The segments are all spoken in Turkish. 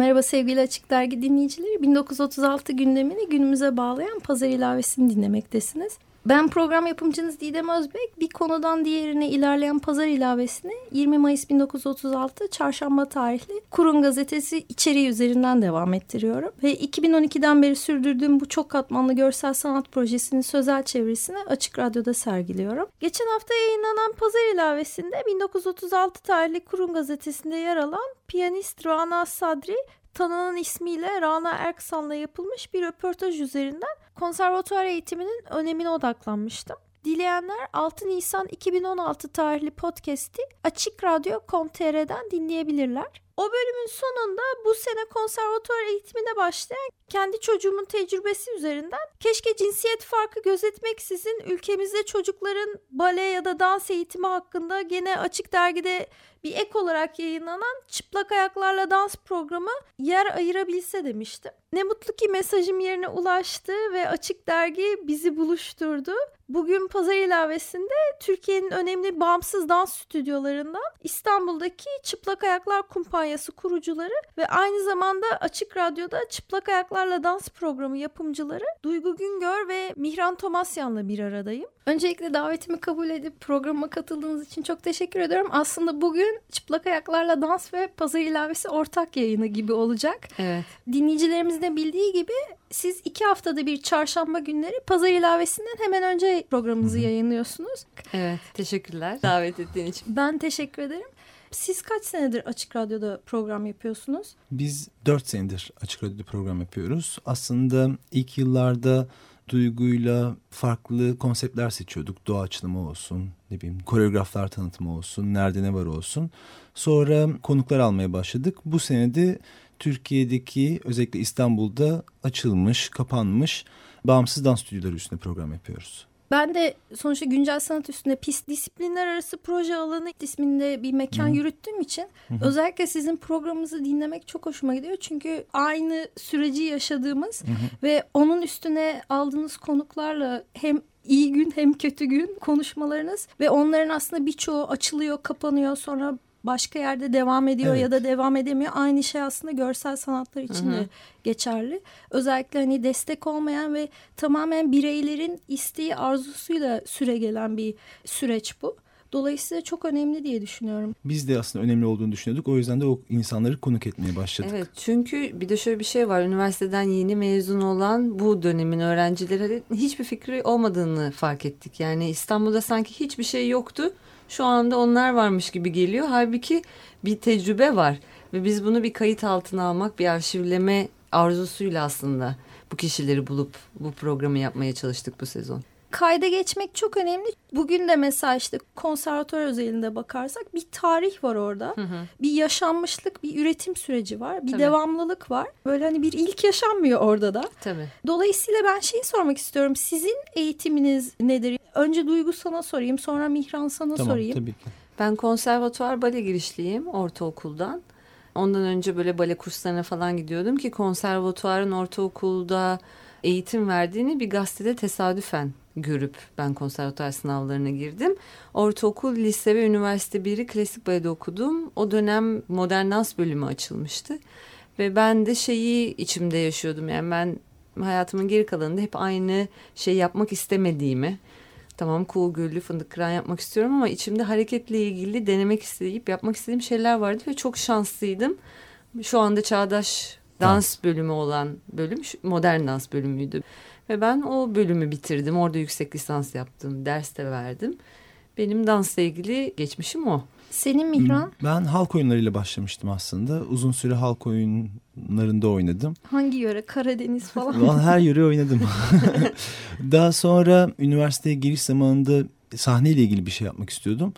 Merhaba sevgili Açık Dergi dinleyicileri. 1936 gündemini günümüze bağlayan pazar ilavesini dinlemektesiniz. Ben program yapımcınız Didem Özbek. Bir konudan diğerine ilerleyen pazar ilavesini 20 Mayıs 1936 Çarşamba tarihli Kurun Gazetesi içeriği üzerinden devam ettiriyorum. Ve 2012'den beri sürdürdüğüm bu çok katmanlı görsel sanat projesinin sözel çevresini Açık Radyo'da sergiliyorum. Geçen hafta yayınlanan pazar ilavesinde 1936 tarihli Kurun Gazetesi'nde yer alan piyanist Rana Sadri tanınan ismiyle Rana Erksan'la yapılmış bir röportaj üzerinden konservatuar eğitiminin önemine odaklanmıştım. Dileyenler 6 Nisan 2016 tarihli podcast'i Açık Radyo.com.tr'den dinleyebilirler. O bölümün sonunda bu sene konservatuar eğitimine başlayan kendi çocuğumun tecrübesi üzerinden keşke cinsiyet farkı gözetmeksizin ülkemizde çocukların bale ya da dans eğitimi hakkında gene açık dergide bir ek olarak yayınlanan çıplak ayaklarla dans programı yer ayırabilse demiştim. Ne mutlu ki mesajım yerine ulaştı ve açık dergi bizi buluşturdu. Bugün pazar ilavesinde Türkiye'nin önemli bağımsız dans stüdyolarından İstanbul'daki Çıplak Ayaklar Kumpanyası kurucuları ve aynı zamanda Açık Radyo'da Çıplak Ayaklarla Dans programı yapımcıları Duygu Güngör ve Mihran Tomasyan'la bir aradayım. Öncelikle davetimi kabul edip programa katıldığınız için çok teşekkür ediyorum. Aslında bugün Çıplak Ayaklarla Dans ve Pazar ilavesi ortak yayını gibi olacak. Evet. Dinleyicilerimizin de bildiği gibi siz iki haftada bir çarşamba günleri Pazar ilavesinden hemen önce programınızı yayınlıyorsunuz. Evet teşekkürler davet ettiğin için. Ben teşekkür ederim. Siz kaç senedir Açık Radyo'da program yapıyorsunuz? Biz dört senedir Açık Radyo'da program yapıyoruz. Aslında ilk yıllarda duyguyla farklı konseptler seçiyorduk. Doğa açılımı olsun, ne bileyim koreograflar tanıtımı olsun, nerede ne var olsun. Sonra konuklar almaya başladık. Bu senede Türkiye'deki özellikle İstanbul'da açılmış, kapanmış bağımsız dans stüdyoları üstüne program yapıyoruz. Ben de sonuçta güncel sanat üstünde pist disiplinler arası proje alanı isminde bir mekan Hı. yürüttüğüm için Hı. özellikle sizin programınızı dinlemek çok hoşuma gidiyor. Çünkü aynı süreci yaşadığımız Hı. ve onun üstüne aldığınız konuklarla hem iyi gün hem kötü gün konuşmalarınız ve onların aslında birçoğu açılıyor, kapanıyor sonra başka yerde devam ediyor evet. ya da devam edemiyor. Aynı şey aslında görsel sanatlar için de geçerli. Özellikle hani destek olmayan ve tamamen bireylerin isteği arzusuyla süre gelen bir süreç bu. Dolayısıyla çok önemli diye düşünüyorum. Biz de aslında önemli olduğunu düşünüyorduk. O yüzden de o insanları konuk etmeye başladık. Evet çünkü bir de şöyle bir şey var. Üniversiteden yeni mezun olan bu dönemin öğrencileri hiçbir fikri olmadığını fark ettik. Yani İstanbul'da sanki hiçbir şey yoktu şu anda onlar varmış gibi geliyor. Halbuki bir tecrübe var ve biz bunu bir kayıt altına almak, bir arşivleme arzusuyla aslında bu kişileri bulup bu programı yapmaya çalıştık bu sezon kayda geçmek çok önemli. Bugün de mesela işte konservatuar özelinde bakarsak bir tarih var orada. Hı hı. Bir yaşanmışlık, bir üretim süreci var. Bir Tabii. devamlılık var. Böyle hani bir ilk yaşanmıyor orada da. Tabii. Dolayısıyla ben şeyi sormak istiyorum. Sizin eğitiminiz nedir? Önce Duygu sana sorayım, sonra Mihran sana tamam, sorayım. Tabii ki. Ben konservatuar bale girişliyim ortaokuldan. Ondan önce böyle bale kurslarına falan gidiyordum ki konservatuarın ortaokulda eğitim verdiğini bir gazetede tesadüfen görüp ben konservatuar sınavlarına girdim. Ortaokul, lise ve üniversite biri klasik balede okudum. O dönem modern dans bölümü açılmıştı. Ve ben de şeyi içimde yaşıyordum. Yani ben hayatımın geri kalanında hep aynı şey yapmak istemediğimi. Tamam cool güllü fındık kıran yapmak istiyorum ama içimde hareketle ilgili denemek isteyip yapmak istediğim şeyler vardı ve çok şanslıydım. Şu anda çağdaş dans bölümü olan bölüm modern dans bölümüydü. Ve ben o bölümü bitirdim. Orada yüksek lisans yaptım. Ders de verdim. Benim dansla ilgili geçmişim o. Senin Mihran? Ben halk oyunlarıyla başlamıştım aslında. Uzun süre halk oyunlarında oynadım. Hangi yöre? Karadeniz falan? Her yöre oynadım. Daha sonra üniversiteye giriş zamanında sahneyle ilgili bir şey yapmak istiyordum.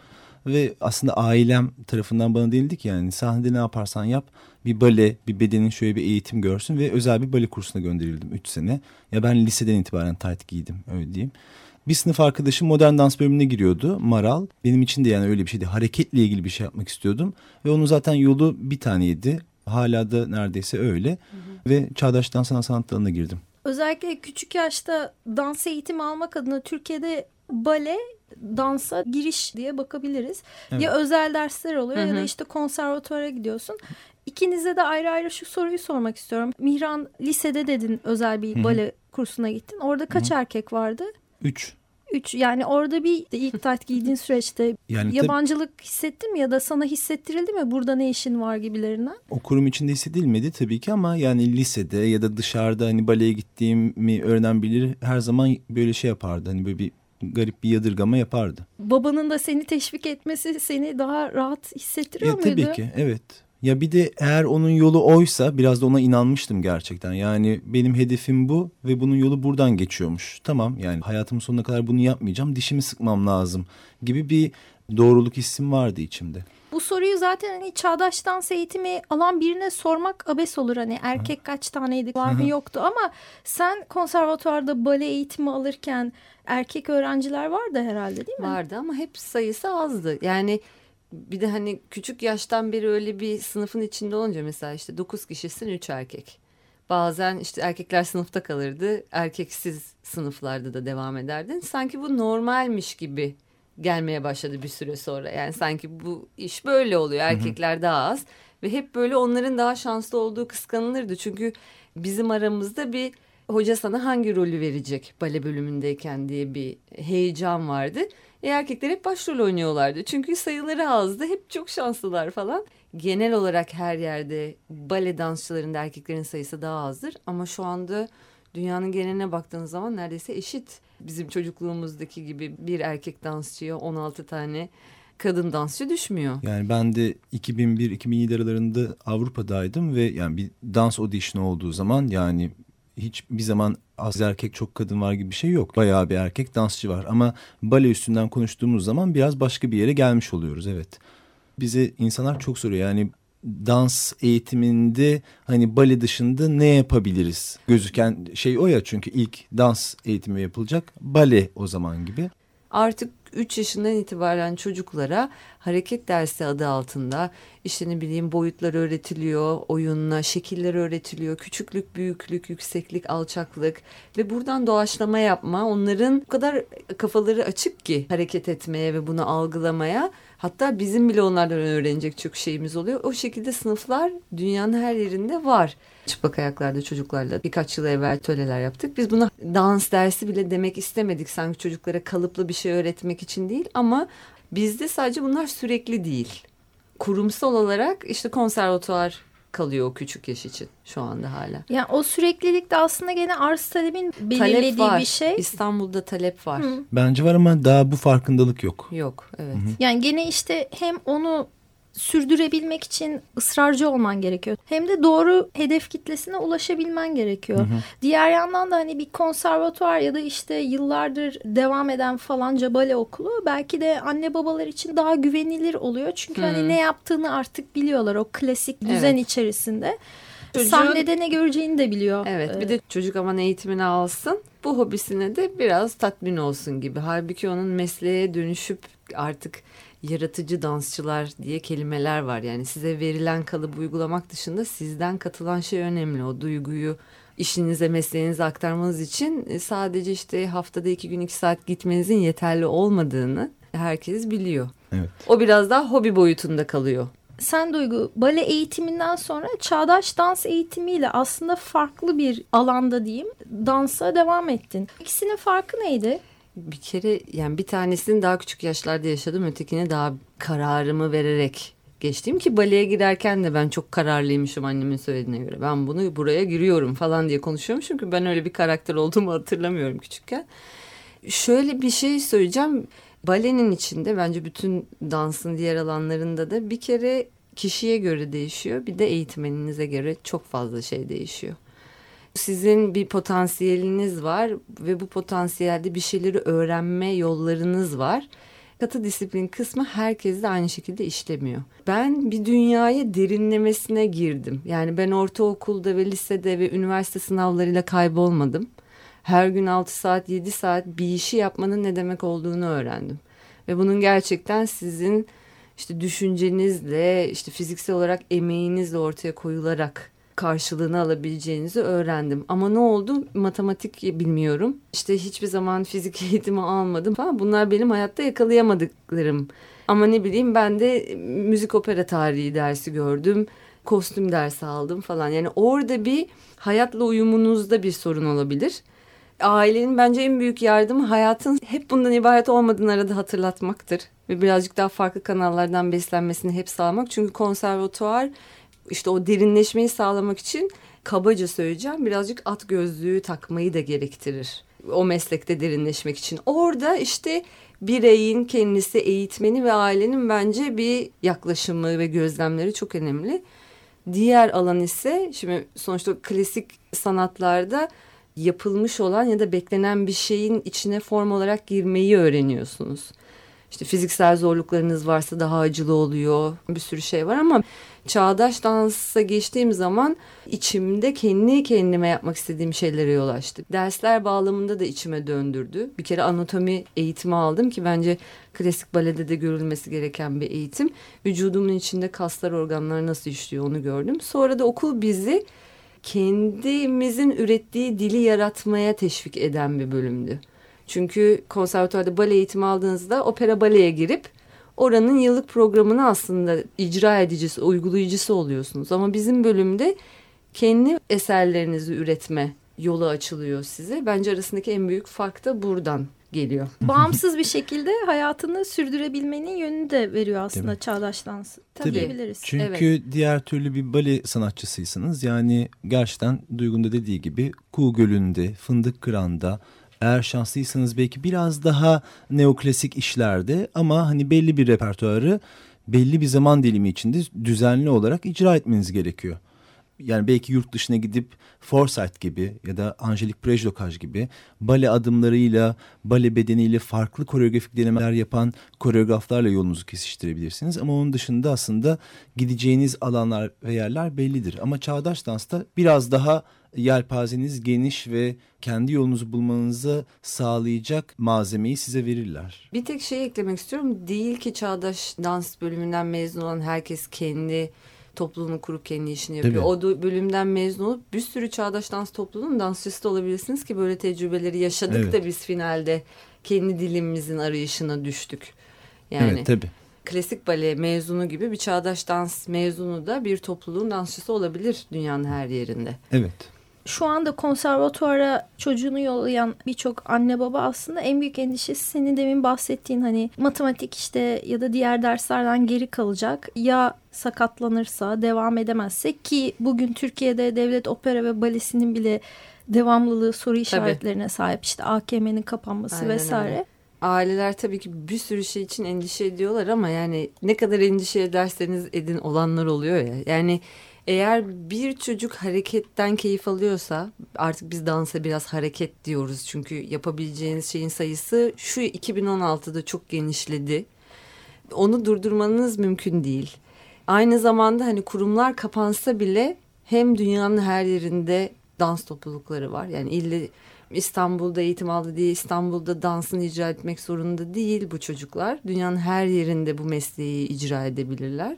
Ve aslında ailem tarafından bana denildi ki yani sahnede ne yaparsan yap bir bale, bir bedenin şöyle bir eğitim görsün ve özel bir bale kursuna gönderildim 3 sene. Ya ben liseden itibaren tayt giydim öyle diyeyim. Bir sınıf arkadaşım modern dans bölümüne giriyordu Maral. Benim için de yani öyle bir şeydi. Hareketle ilgili bir şey yapmak istiyordum. Ve onun zaten yolu bir taneydi. Hala da neredeyse öyle. Hı hı. Ve çağdaş dans sanat dalına girdim. Özellikle küçük yaşta dans eğitimi almak adına Türkiye'de bale dansa giriş diye bakabiliriz. Evet. Ya özel dersler oluyor hı hı. ya da işte konservatuvara gidiyorsun. İkinize de ayrı ayrı şu soruyu sormak istiyorum. Mihran lisede dedin özel bir bale Hı-hı. kursuna gittin. Orada kaç Hı-hı. erkek vardı? Üç. Üç yani orada bir ilk tayt giydiğin süreçte yani yabancılık tabii, hissettin mi ya da sana hissettirildi mi burada ne işin var gibilerinden? O kurum içinde hissedilmedi tabii ki ama yani lisede ya da dışarıda hani baleye gittiğimi öğrenen bilir her zaman böyle şey yapardı. Hani böyle bir garip bir yadırgama yapardı. Babanın da seni teşvik etmesi seni daha rahat hissettiriyor ya, muydu? Tabii ki evet. Ya bir de eğer onun yolu oysa biraz da ona inanmıştım gerçekten. Yani benim hedefim bu ve bunun yolu buradan geçiyormuş. Tamam yani hayatımın sonuna kadar bunu yapmayacağım. Dişimi sıkmam lazım gibi bir doğruluk hissim vardı içimde. Bu soruyu zaten hani çağdaş dans eğitimi alan birine sormak abes olur. Hani erkek kaç taneydi var mı yoktu ama sen konservatuvarda bale eğitimi alırken erkek öğrenciler vardı herhalde değil mi? Vardı ama hep sayısı azdı. Yani bir de hani küçük yaştan beri öyle bir sınıfın içinde olunca mesela işte dokuz kişisin üç erkek. Bazen işte erkekler sınıfta kalırdı. Erkeksiz sınıflarda da devam ederdin. Sanki bu normalmiş gibi gelmeye başladı bir süre sonra. Yani sanki bu iş böyle oluyor. Erkekler daha az ve hep böyle onların daha şanslı olduğu kıskanılırdı. Çünkü bizim aramızda bir hoca sana hangi rolü verecek bale bölümündeyken diye bir heyecan vardı. E, erkekler hep başrol oynuyorlardı. Çünkü sayıları azdı. Hep çok şanslılar falan. Genel olarak her yerde bale dansçılarında erkeklerin sayısı daha azdır. Ama şu anda dünyanın geneline baktığınız zaman neredeyse eşit. Bizim çocukluğumuzdaki gibi bir erkek dansçıya 16 tane kadın dansçı düşmüyor. Yani ben de 2001-2007 aralarında Avrupa'daydım ve yani bir dans audition olduğu zaman yani hiç bir zaman az erkek çok kadın var gibi bir şey yok. Bayağı bir erkek dansçı var ama bale üstünden konuştuğumuz zaman biraz başka bir yere gelmiş oluyoruz evet. Bize insanlar çok soruyor yani dans eğitiminde hani bale dışında ne yapabiliriz? Gözüken şey o ya çünkü ilk dans eğitimi yapılacak bale o zaman gibi. Artık 3 yaşından itibaren çocuklara hareket dersi adı altında işte ne bileyim boyutlar öğretiliyor, oyunla şekiller öğretiliyor, küçüklük, büyüklük, yükseklik, alçaklık ve buradan doğaçlama yapma onların o kadar kafaları açık ki hareket etmeye ve bunu algılamaya Hatta bizim bile onlardan öğrenecek çok şeyimiz oluyor. O şekilde sınıflar dünyanın her yerinde var. Çıplak ayaklarda çocuklarla birkaç yıl evvel töleler yaptık. Biz buna dans dersi bile demek istemedik. Sanki çocuklara kalıplı bir şey öğretmek için değil ama bizde sadece bunlar sürekli değil. Kurumsal olarak işte konservatuvar kalıyor o küçük yaş için şu anda hala. Yani o süreklilik de aslında gene arz talebin belirlediği talep var. bir şey. İstanbul'da talep var. Hı. Bence var ama daha bu farkındalık yok. Yok evet. Hı -hı. Yani gene işte hem onu sürdürebilmek için ısrarcı olman gerekiyor. Hem de doğru hedef kitlesine ulaşabilmen gerekiyor. Hı hı. Diğer yandan da hani bir konservatuvar ya da işte yıllardır devam eden falanca bale okulu belki de anne babalar için daha güvenilir oluyor. Çünkü hı. hani ne yaptığını artık biliyorlar o klasik düzen evet. içerisinde. Çocuğun, Sahnede ne göreceğini de biliyor. Evet bir de çocuk aman eğitimini alsın. Bu hobisine de biraz tatmin olsun gibi. Halbuki onun mesleğe dönüşüp artık yaratıcı dansçılar diye kelimeler var. Yani size verilen kalıbı uygulamak dışında sizden katılan şey önemli. O duyguyu işinize, mesleğinize aktarmanız için e, sadece işte haftada iki gün iki saat gitmenizin yeterli olmadığını herkes biliyor. Evet. O biraz daha hobi boyutunda kalıyor. Sen Duygu bale eğitiminden sonra çağdaş dans eğitimiyle aslında farklı bir alanda diyeyim dansa devam ettin. İkisinin farkı neydi? Bir kere yani bir tanesini daha küçük yaşlarda yaşadım ötekini daha kararımı vererek geçtim ki baleye girerken de ben çok kararlıymışım annemin söylediğine göre. Ben bunu buraya giriyorum falan diye konuşuyorum çünkü ben öyle bir karakter olduğumu hatırlamıyorum küçükken. Şöyle bir şey söyleyeceğim. Balenin içinde bence bütün dansın diğer alanlarında da bir kere kişiye göre değişiyor. Bir de eğitmeninize göre çok fazla şey değişiyor. Sizin bir potansiyeliniz var ve bu potansiyelde bir şeyleri öğrenme yollarınız var. katı disiplin kısmı herkes de aynı şekilde işlemiyor. Ben bir dünyaya derinlemesine girdim. Yani ben ortaokulda ve lisede ve üniversite sınavlarıyla kaybolmadım. Her gün 6 saat 7 saat bir işi yapmanın ne demek olduğunu öğrendim. Ve bunun gerçekten sizin işte düşüncenizle işte fiziksel olarak emeğinizle ortaya koyularak karşılığını alabileceğinizi öğrendim. Ama ne oldu? Matematik bilmiyorum. İşte hiçbir zaman fizik eğitimi almadım falan. Bunlar benim hayatta yakalayamadıklarım. Ama ne bileyim ben de müzik opera tarihi dersi gördüm. Kostüm dersi aldım falan. Yani orada bir hayatla uyumunuzda bir sorun olabilir. Ailenin bence en büyük yardımı hayatın hep bundan ibaret olmadığını arada hatırlatmaktır. Ve birazcık daha farklı kanallardan beslenmesini hep sağlamak. Çünkü konservatuvar işte o derinleşmeyi sağlamak için kabaca söyleyeceğim birazcık at gözlüğü takmayı da gerektirir. O meslekte derinleşmek için. Orada işte bireyin kendisi eğitmeni ve ailenin bence bir yaklaşımı ve gözlemleri çok önemli. Diğer alan ise şimdi sonuçta klasik sanatlarda yapılmış olan ya da beklenen bir şeyin içine form olarak girmeyi öğreniyorsunuz. İşte fiziksel zorluklarınız varsa daha acılı oluyor. Bir sürü şey var ama çağdaş dansa geçtiğim zaman içimde kendi kendime yapmak istediğim şeylere yol açtı. Dersler bağlamında da içime döndürdü. Bir kere anatomi eğitimi aldım ki bence klasik balede de görülmesi gereken bir eğitim. Vücudumun içinde kaslar, organlar nasıl işliyor onu gördüm. Sonra da okul bizi kendimizin ürettiği dili yaratmaya teşvik eden bir bölümdü. Çünkü konservatuvarda bale eğitimi aldığınızda opera baleye girip oranın yıllık programını aslında icra edicisi, uygulayıcısı oluyorsunuz. Ama bizim bölümde kendi eserlerinizi üretme yolu açılıyor size. Bence arasındaki en büyük fark da buradan geliyor. Bağımsız bir şekilde hayatını sürdürebilmenin yönünü de veriyor aslında çağdaş dans. Tabii. Çünkü Evet. diğer türlü bir bale sanatçısıysanız yani gerçekten Duygu'nun da dediği gibi Kuğu Gölü'nde, Fındık Kıran'da eğer şanslıysanız belki biraz daha neoklasik işlerde ama hani belli bir repertuarı belli bir zaman dilimi içinde düzenli olarak icra etmeniz gerekiyor. Yani belki yurt dışına gidip Forsyth gibi ya da Angelique Prejlokaj gibi bale adımlarıyla, bale bedeniyle farklı koreografik denemeler yapan koreograflarla yolunuzu kesiştirebilirsiniz. Ama onun dışında aslında gideceğiniz alanlar ve yerler bellidir. Ama çağdaş dansta biraz daha yelpazeniz geniş ve kendi yolunuzu bulmanızı sağlayacak malzemeyi size verirler. Bir tek şey eklemek istiyorum. Değil ki çağdaş dans bölümünden mezun olan herkes kendi topluluğunu kurup kendi işini yapıyor. Tabii. O da- bölümden mezun olup bir sürü çağdaş dans topluluğunun dansçısı da olabilirsiniz ki böyle tecrübeleri yaşadık Evet. da biz finalde kendi dilimizin arayışına düştük. Yani Evet tabii. klasik bale mezunu gibi bir çağdaş dans mezunu da bir topluluğun dansçısı olabilir dünyanın her yerinde. Evet. Şu anda konservatuara çocuğunu yollayan birçok anne baba aslında en büyük endişesi senin demin bahsettiğin hani matematik işte ya da diğer derslerden geri kalacak ya sakatlanırsa devam edemezse ki bugün Türkiye'de devlet opera ve balesinin bile devamlılığı soru işaretlerine sahip işte AKM'nin kapanması Aynen vesaire. öyle. Aileler tabii ki bir sürü şey için endişe ediyorlar ama yani ne kadar endişe ederseniz edin olanlar oluyor ya. Yani eğer bir çocuk hareketten keyif alıyorsa artık biz dansa biraz hareket diyoruz. Çünkü yapabileceğiniz şeyin sayısı şu 2016'da çok genişledi. Onu durdurmanız mümkün değil. Aynı zamanda hani kurumlar kapansa bile hem dünyanın her yerinde dans toplulukları var. Yani ille İstanbul'da eğitim aldı diye İstanbul'da dansını icra etmek zorunda değil bu çocuklar. Dünyanın her yerinde bu mesleği icra edebilirler.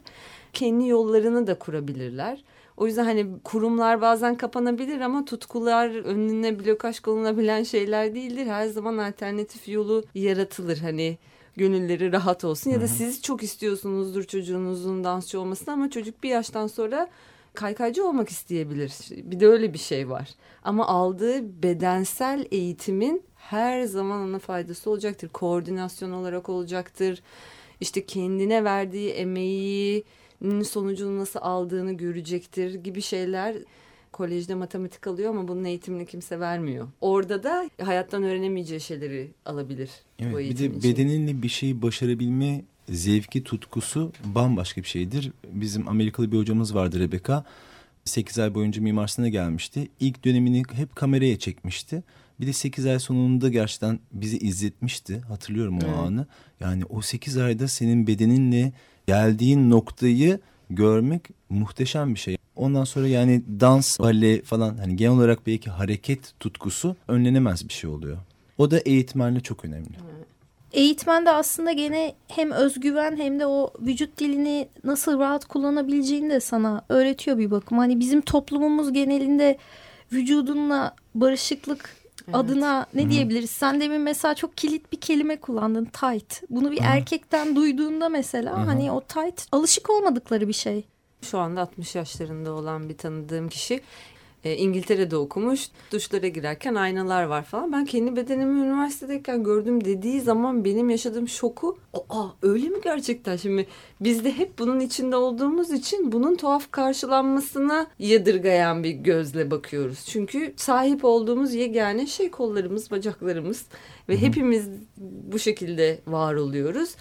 Kendi yollarını da kurabilirler. O yüzden hani kurumlar bazen kapanabilir ama tutkular önüne blokaj konulabilen şeyler değildir. Her zaman alternatif yolu yaratılır hani gönülleri rahat olsun. Ya da siz çok istiyorsunuzdur çocuğunuzun dansçı olmasını ama çocuk bir yaştan sonra kaykaycı olmak isteyebilir. Bir de öyle bir şey var. Ama aldığı bedensel eğitimin her zaman ona faydası olacaktır. Koordinasyon olarak olacaktır. İşte kendine verdiği emeği sonucunu nasıl aldığını görecektir gibi şeyler kolejde matematik alıyor ama bunun eğitimini kimse vermiyor. Orada da hayattan öğrenemeyeceği şeyleri alabilir Evet, bu bir de için. bedeninle bir şeyi başarabilme zevki, tutkusu bambaşka bir şeydir. Bizim Amerikalı bir hocamız vardı Rebecca. 8 ay boyunca Mimar Sinan'a gelmişti. İlk dönemini hep kameraya çekmişti. Bir de 8 ay sonunda gerçekten bizi izletmişti. Hatırlıyorum o Evet. anı. Yani o 8 ayda senin bedeninle geldiğin noktayı görmek muhteşem bir şey. Ondan sonra yani dans, bale falan hani genel olarak belki hareket tutkusu önlenemez bir şey oluyor. O da eğitmenle çok önemli. Eğitmen de aslında gene hem özgüven hem de o vücut dilini nasıl rahat kullanabileceğini de sana öğretiyor bir bakıma. Hani bizim toplumumuz genelinde vücudunla barışıklık Evet. adına ne diyebiliriz? Sen demin mesela çok kilit bir kelime kullandın tight. Bunu bir erkekten duyduğunda mesela hani o tight alışık olmadıkları bir şey. Şu anda 60 yaşlarında olan bir tanıdığım kişi e, İngiltere'de okumuş. Duşlara girerken aynalar var falan. Ben kendi bedenimi üniversitedeyken gördüm dediği zaman benim yaşadığım şoku aa öyle mi gerçekten şimdi biz de hep bunun içinde olduğumuz için bunun tuhaf karşılanmasına yadırgayan bir gözle bakıyoruz. Çünkü sahip olduğumuz yegane şey kollarımız, bacaklarımız ve hepimiz bu şekilde var oluyoruz.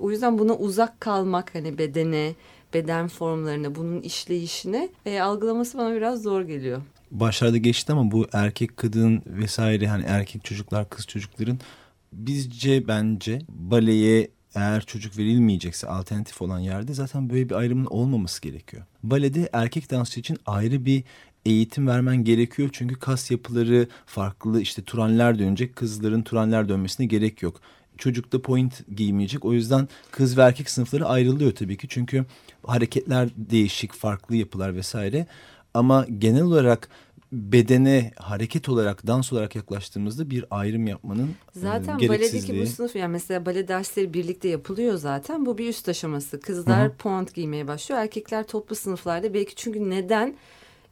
O yüzden buna uzak kalmak hani bedene, beden formlarına, bunun işleyişine e, algılaması bana biraz zor geliyor. Başlarda geçti ama bu erkek kadın vesaire hani erkek çocuklar kız çocukların bizce bence baleye eğer çocuk verilmeyecekse alternatif olan yerde zaten böyle bir ayrımın olmaması gerekiyor. Balede erkek dansçı için ayrı bir eğitim vermen gerekiyor. Çünkü kas yapıları farklı işte turanlar dönecek kızların turanlar dönmesine gerek yok. Çocuk da point giymeyecek. O yüzden kız ve erkek sınıfları ayrılıyor tabii ki. Çünkü hareketler değişik, farklı yapılar vesaire. Ama genel olarak bedene hareket olarak, dans olarak yaklaştığımızda bir ayrım yapmanın Zaten e, baledeki bu sınıf yani mesela bale dersleri birlikte yapılıyor zaten. Bu bir üst aşaması. Kızlar puant giymeye başlıyor. Erkekler toplu sınıflarda belki çünkü neden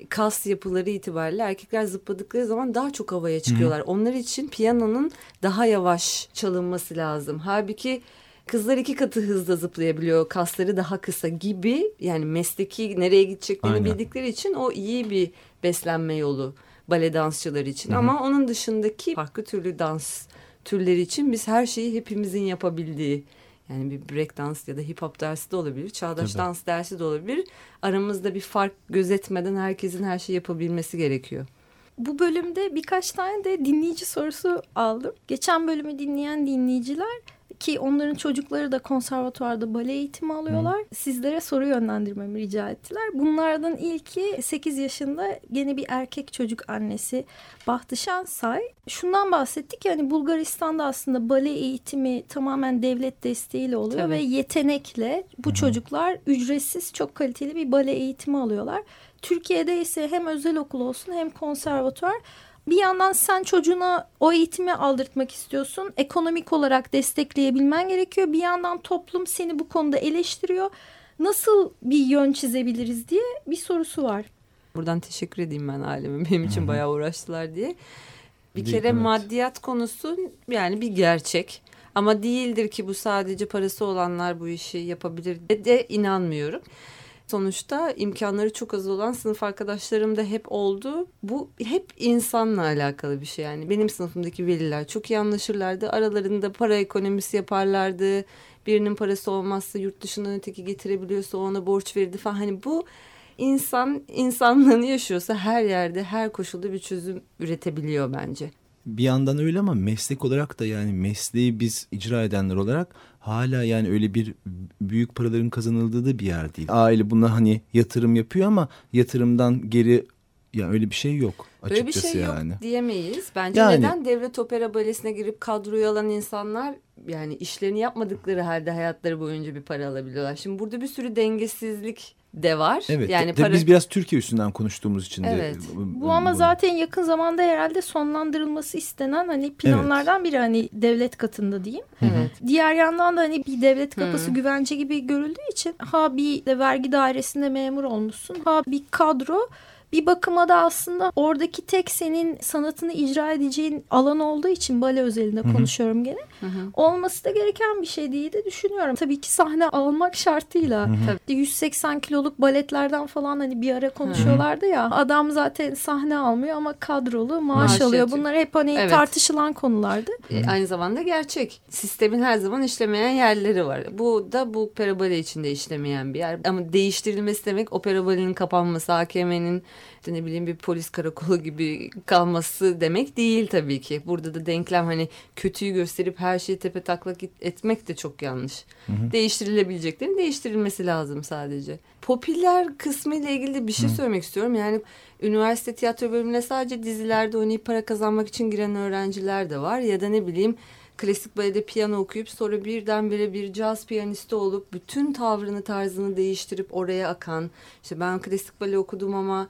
kas yapıları itibariyle erkekler zıpladıkları zaman daha çok havaya çıkıyorlar. Onlar için piyanonun daha yavaş çalınması lazım. Halbuki kızlar iki katı hızla zıplayabiliyor. Kasları daha kısa gibi yani mesleki nereye gideceklerini Aynen. bildikleri için o iyi bir beslenme yolu bale dansçıları için. Ama onun dışındaki farklı türlü dans türleri için biz her şeyi hepimizin yapabildiği yani bir break dans ya da hip hop dersi de olabilir, çağdaş Tabii. dans dersi de olabilir. Aramızda bir fark gözetmeden herkesin her şeyi yapabilmesi gerekiyor. Bu bölümde birkaç tane de dinleyici sorusu aldım. Geçen bölümü dinleyen dinleyiciler ki onların çocukları da konservatuvarda bale eğitimi alıyorlar. Sizlere soru yönlendirmemi rica ettiler. Bunlardan ilki 8 yaşında gene bir erkek çocuk annesi Bahtı Şansay. Şundan bahsettik yani Bulgaristan'da aslında bale eğitimi tamamen devlet desteğiyle oluyor Tabii. ve yetenekle bu çocuklar ücretsiz çok kaliteli bir bale eğitimi alıyorlar. Türkiye'de ise hem özel okul olsun hem konservatuvar bir yandan sen çocuğuna o eğitimi aldırtmak istiyorsun. Ekonomik olarak destekleyebilmen gerekiyor. Bir yandan toplum seni bu konuda eleştiriyor. Nasıl bir yön çizebiliriz diye bir sorusu var. Buradan teşekkür edeyim ben aileme. Benim için bayağı uğraştılar diye. Bir Bir- kere evet. maddiyat konusu yani bir gerçek. Ama değildir ki bu sadece parası olanlar bu işi yapabilir de, de inanmıyorum. Sonuçta imkanları çok az olan sınıf arkadaşlarım da hep oldu. Bu hep insanla alakalı bir şey yani. Benim sınıfımdaki veliler çok iyi anlaşırlardı. Aralarında para ekonomisi yaparlardı. Birinin parası olmazsa yurt dışından öteki getirebiliyorsa ona borç verirdi falan. Hani bu insan insanlığını yaşıyorsa her yerde her koşulda bir çözüm üretebiliyor bence. Bir yandan öyle ama meslek olarak da yani mesleği biz icra edenler olarak hala yani öyle bir büyük paraların kazanıldığı da bir yer değil. Aile buna hani yatırım yapıyor ama yatırımdan geri yani öyle bir şey yok açıkçası Böyle bir şey yani. yok diyemeyiz. Bence Yani- neden devlet opera balesine girip kadroyu alan insanlar yani işlerini yapmadıkları halde hayatları boyunca bir para alabiliyorlar. Şimdi burada bir sürü dengesizlik de var. Evet. Yani de- para biz biraz Türkiye üstünden konuştuğumuz için de. Evet. Bu ama zaten yakın zamanda herhalde sonlandırılması istenen hani planlardan biri hani devlet katında diyeyim. Evet. Diğer yandan da hani bir devlet kapısı Hı. güvence gibi görüldüğü için ha bir de vergi dairesinde memur olmuşsun ha bir kadro bir bakıma da aslında oradaki tek senin sanatını icra edeceğin alan olduğu için bale özelinde konuşuyorum gene. Hı hı. Olması da gereken bir şey diye de düşünüyorum. Tabii ki sahne almak şartıyla. Tabii. 180 kiloluk baletlerden falan hani bir ara konuşuyorlardı ya. Adam zaten sahne almıyor ama kadrolu maaş, Maaş alıyor. yatıyor. Bunlar hep hani Evet. tartışılan konulardı. E, aynı zamanda gerçek. Sistemin her zaman işlemeyen yerleri var. Bu da bu opera bale içinde işlemeyen bir yer. Ama değiştirilmesi demek opera balenin kapanması, AKM'nin işte ne bileyim bir polis karakolu gibi kalması demek değil tabii ki. Burada da denklem hani kötüyü gösterip her şeyi tepe taklak etmek de çok yanlış. Hı hı. Değiştirilebileceklerin değiştirilmesi lazım sadece. Popüler kısmı ile ilgili de bir şey hı. söylemek istiyorum. Yani üniversite tiyatro bölümüne sadece dizilerde oynayıp para kazanmak için giren öğrenciler de var. Ya da ne bileyim klasik balede piyano okuyup sonra birdenbire bir caz piyanisti olup bütün tavrını tarzını değiştirip oraya akan. İşte ben klasik bale okudum ama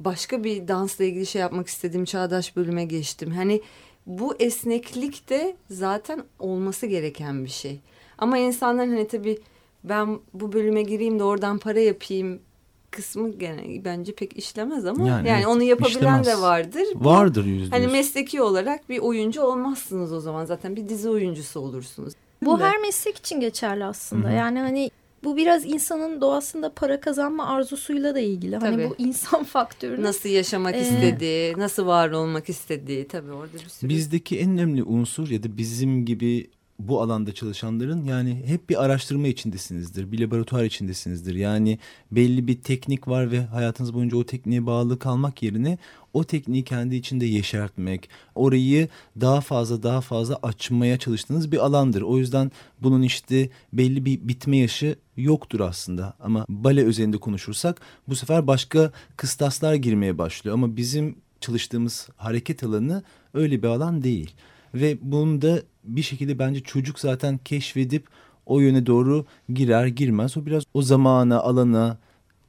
başka bir dansla ilgili şey yapmak istedim. Çağdaş bölüme geçtim. Hani bu esneklik de zaten olması gereken bir şey. Ama insanların hani tabii ben bu bölüme gireyim de oradan para yapayım kısmı gene bence pek işlemez ama yani, yani evet, onu yapabilen işlemez. de vardır. Vardır yüzde Hani mesleki olarak bir oyuncu olmazsınız o zaman zaten bir dizi oyuncusu olursunuz. Bu de. her meslek için geçerli aslında. Hı-hı. Yani hani bu biraz insanın doğasında para kazanma arzusuyla da ilgili. Hani tabii. Hani bu insan faktörü. Nasıl yaşamak ee, istediği, nasıl var olmak istediği tabii orada bir sürü. Bizdeki en önemli unsur ya da bizim gibi bu alanda çalışanların yani hep bir araştırma içindesinizdir. Bir laboratuvar içindesinizdir. Yani belli bir teknik var ve hayatınız boyunca o tekniğe bağlı kalmak yerine o tekniği kendi içinde yeşertmek, orayı daha fazla daha fazla açmaya çalıştığınız bir alandır. O yüzden bunun işte belli bir bitme yaşı yoktur aslında. Ama bale üzerinde konuşursak bu sefer başka kıstaslar girmeye başlıyor. Ama bizim çalıştığımız hareket alanı öyle bir alan değil. Ve bunu da bir şekilde bence çocuk zaten keşfedip o yöne doğru girer girmez. O biraz o zamana, alana,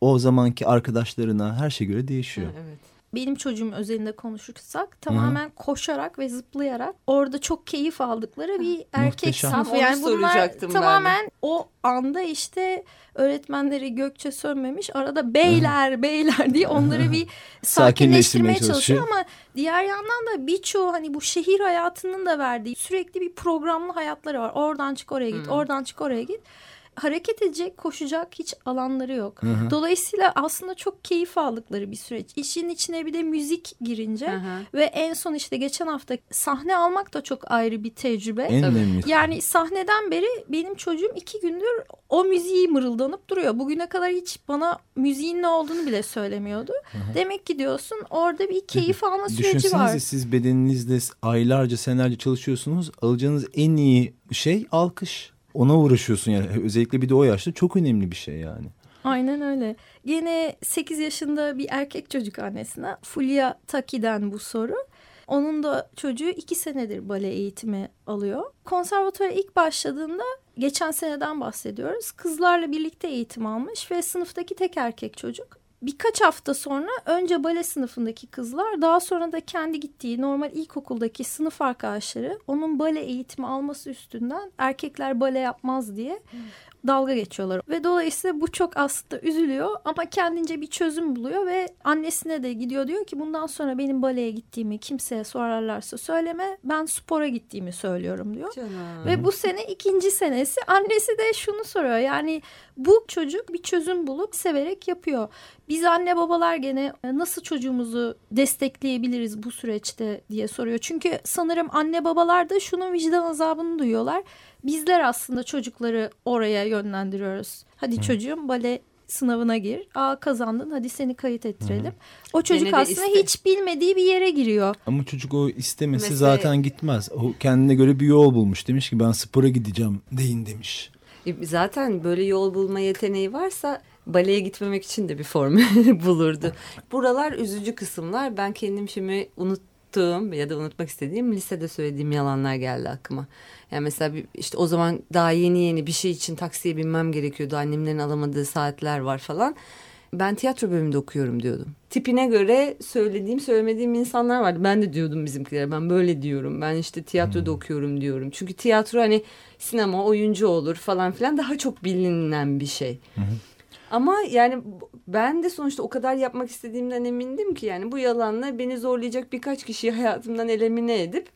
o zamanki arkadaşlarına her şey göre değişiyor. evet benim çocuğum özelinde konuşursak tamamen Hı. koşarak ve zıplayarak orada çok keyif aldıkları bir erkek Muhteşem. sınıfı. Yani bunlar tamamen ben. o anda işte öğretmenleri gökçe sönmemiş arada beyler Hı. beyler diye onları bir sakinleştirmeye çalışıyor ama diğer yandan da birçoğu hani bu şehir hayatının da verdiği sürekli bir programlı hayatları var. Oradan çık oraya git, Hı. oradan çık oraya git hareket edecek, koşacak hiç alanları yok. Hı hı. Dolayısıyla aslında çok keyif aldıkları bir süreç. İşin içine bir de müzik girince hı hı. ve en son işte geçen hafta sahne almak da çok ayrı bir tecrübe. En önemli. Yani sahneden beri benim çocuğum iki gündür o müziği mırıldanıp duruyor. Bugüne kadar hiç bana müziğin ne olduğunu bile söylemiyordu. Hı hı. Demek ki diyorsun orada bir keyif alma süreci var. siz bedeninizde aylarca senelerce çalışıyorsunuz. Alacağınız en iyi şey alkış ona uğraşıyorsun yani özellikle bir de o yaşta çok önemli bir şey yani. Aynen öyle. Yine 8 yaşında bir erkek çocuk annesine Fulya Taki'den bu soru. Onun da çocuğu iki senedir bale eğitimi alıyor. Konservatuvara ilk başladığında geçen seneden bahsediyoruz. Kızlarla birlikte eğitim almış ve sınıftaki tek erkek çocuk. Birkaç hafta sonra önce bale sınıfındaki kızlar daha sonra da kendi gittiği normal ilkokuldaki sınıf arkadaşları onun bale eğitimi alması üstünden erkekler bale yapmaz diye dalga geçiyorlar. Ve dolayısıyla bu çok aslında üzülüyor ama kendince bir çözüm buluyor ve annesine de gidiyor diyor ki bundan sonra benim baleye gittiğimi kimseye sorarlarsa söyleme ben spora gittiğimi söylüyorum diyor. Canım. Ve bu sene ikinci senesi annesi de şunu soruyor yani bu çocuk bir çözüm bulup severek yapıyor. Biz anne babalar gene nasıl çocuğumuzu destekleyebiliriz bu süreçte diye soruyor. Çünkü sanırım anne babalar da şunun vicdan azabını duyuyorlar bizler aslında çocukları oraya yönlendiriyoruz. Hadi Hı. çocuğum bale sınavına gir. Aa kazandın hadi seni kayıt ettirelim. Hı. O çocuk aslında iste. hiç bilmediği bir yere giriyor. Ama çocuk o istemesi Mesela... zaten gitmez. O kendine göre bir yol bulmuş. Demiş ki ben spora gideceğim deyin demiş. E, zaten böyle yol bulma yeteneği varsa baleye gitmemek için de bir formül bulurdu. Buralar üzücü kısımlar. Ben kendim şimdi unut unuttuğum ya da unutmak istediğim lisede söylediğim yalanlar geldi aklıma. Yani mesela bir, işte o zaman daha yeni yeni bir şey için taksiye binmem gerekiyordu. Annemlerin alamadığı saatler var falan. Ben tiyatro bölümünde okuyorum diyordum. Tipine göre söylediğim söylemediğim insanlar vardı. Ben de diyordum bizimkilere ben böyle diyorum. Ben işte tiyatroda hmm. okuyorum diyorum. Çünkü tiyatro hani sinema oyuncu olur falan filan daha çok bilinen bir şey. Hmm. Ama yani ben de sonuçta o kadar yapmak istediğimden emindim ki yani bu yalanla beni zorlayacak birkaç kişiyi hayatımdan elemine edip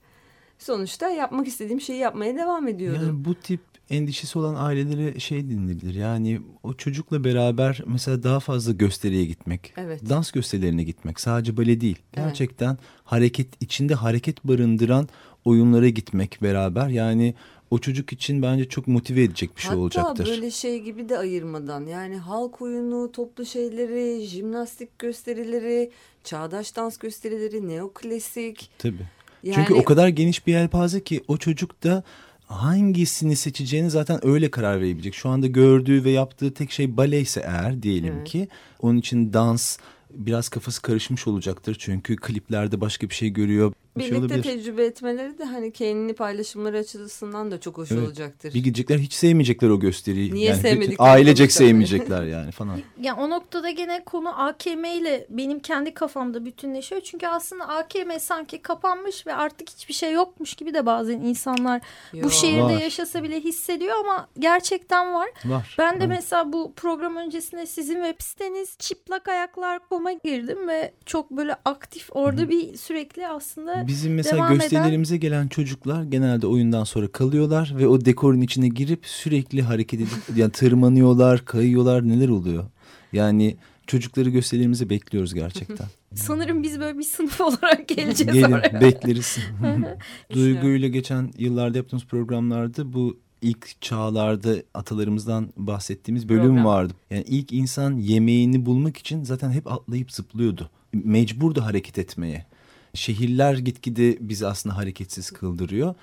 sonuçta yapmak istediğim şeyi yapmaya devam ediyordum. Yani bu tip endişesi olan ailelere şey dinlebilir. Yani o çocukla beraber mesela daha fazla gösteriye gitmek. Evet. Dans gösterilerine gitmek. Sadece bale değil. Gerçekten evet. hareket içinde hareket barındıran oyunlara gitmek beraber. Yani o çocuk için bence çok motive edecek bir şey Hatta olacaktır. Hatta böyle şey gibi de ayırmadan yani halk oyunu, toplu şeyleri, jimnastik gösterileri, çağdaş dans gösterileri, neoklasik. Tabii. Yani... Çünkü o kadar geniş bir yelpaze ki o çocuk da hangisini seçeceğini zaten öyle karar verebilecek. Şu anda gördüğü ve yaptığı tek şey bale ise eğer diyelim evet. ki onun için dans biraz kafası karışmış olacaktır. Çünkü kliplerde başka bir şey görüyor. Bir Birlikte şey olabilir. tecrübe etmeleri de hani kendini paylaşımları açısından da çok hoş evet. olacaktır. Bir gidecekler hiç sevmeyecekler o gösteriyi. Niye yani sevmedik? Ailecek sevmeyecekler yani falan. Ya o noktada gene konu AKM ile benim kendi kafamda bütünleşiyor. Çünkü aslında AKM sanki kapanmış ve artık hiçbir şey yokmuş gibi de bazen insanlar Yo, bu şehirde var. yaşasa bile hissediyor ama gerçekten var. Var. Ben de var. mesela bu program öncesinde sizin web siteniz çıplak ayaklar koma girdim ve çok böyle aktif orada Hı. bir sürekli aslında Bizim mesela gösterilerimize eden... gelen çocuklar genelde oyundan sonra kalıyorlar ve o dekorun içine girip sürekli hareket edip yani tırmanıyorlar, kayıyorlar neler oluyor. Yani çocukları gösterilerimize bekliyoruz gerçekten. Sanırım biz böyle bir sınıf olarak geleceğiz Gelin, oraya. bekleriz. Duyguyla geçen yıllarda yaptığımız programlarda bu ilk çağlarda atalarımızdan bahsettiğimiz bölüm Program. vardı. Yani ilk insan yemeğini bulmak için zaten hep atlayıp zıplıyordu. Mecburdu hareket etmeye. Şehirler gitgide bizi aslında hareketsiz kıldırıyor.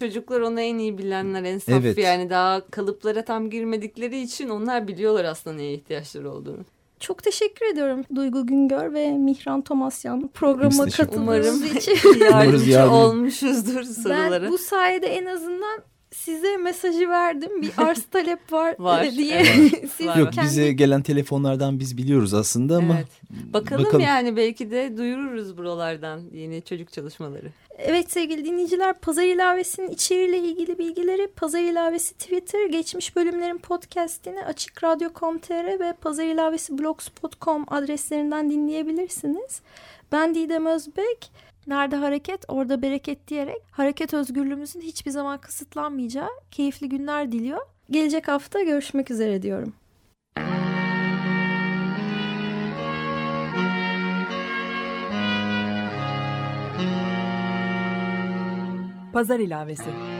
Çocuklar onu en iyi bilenler, en saf Evet. yani daha kalıplara tam girmedikleri için onlar biliyorlar aslında neye ihtiyaçları olduğunu. Çok teşekkür ediyorum Duygu Güngör ve Mihran Tomasyan programa katıldığınız Umarım için. yardımcı yardım- olmuşuzdur soruları. Ben bu sayede en azından size mesajı verdim. Bir arz talep var, Var, e, diye. evet. Siz Var. Yok kendi... bize gelen telefonlardan biz biliyoruz aslında ama Evet. Bakalım, bakalım. yani belki de duyururuz buralardan yeni çocuk çalışmaları. Evet sevgili dinleyiciler Pazar ilavesinin içeriğiyle ilgili bilgileri Pazar ilavesi Twitter, geçmiş bölümlerin podcastini Açık Radyo.com.tr ve Pazar ilavesi blogspot.com adreslerinden dinleyebilirsiniz. Ben Didem Özbek. Nerede hareket orada bereket diyerek hareket özgürlüğümüzün hiçbir zaman kısıtlanmayacağı keyifli günler diliyor. Gelecek hafta görüşmek üzere diyorum. Pazar ilavesi.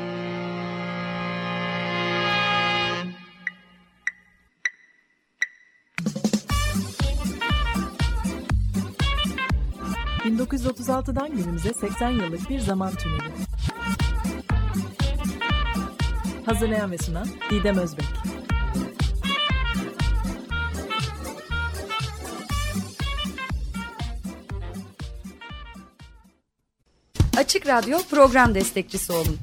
...1936'dan günümüze 80 yıllık bir zaman tüneli. Hazırlayan ve sunan Didem Özbek. Açık Radyo program destekçisi olun.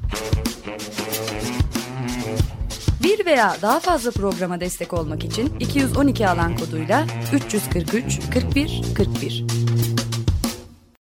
Bir veya daha fazla programa destek olmak için 212 alan koduyla 343 41 41.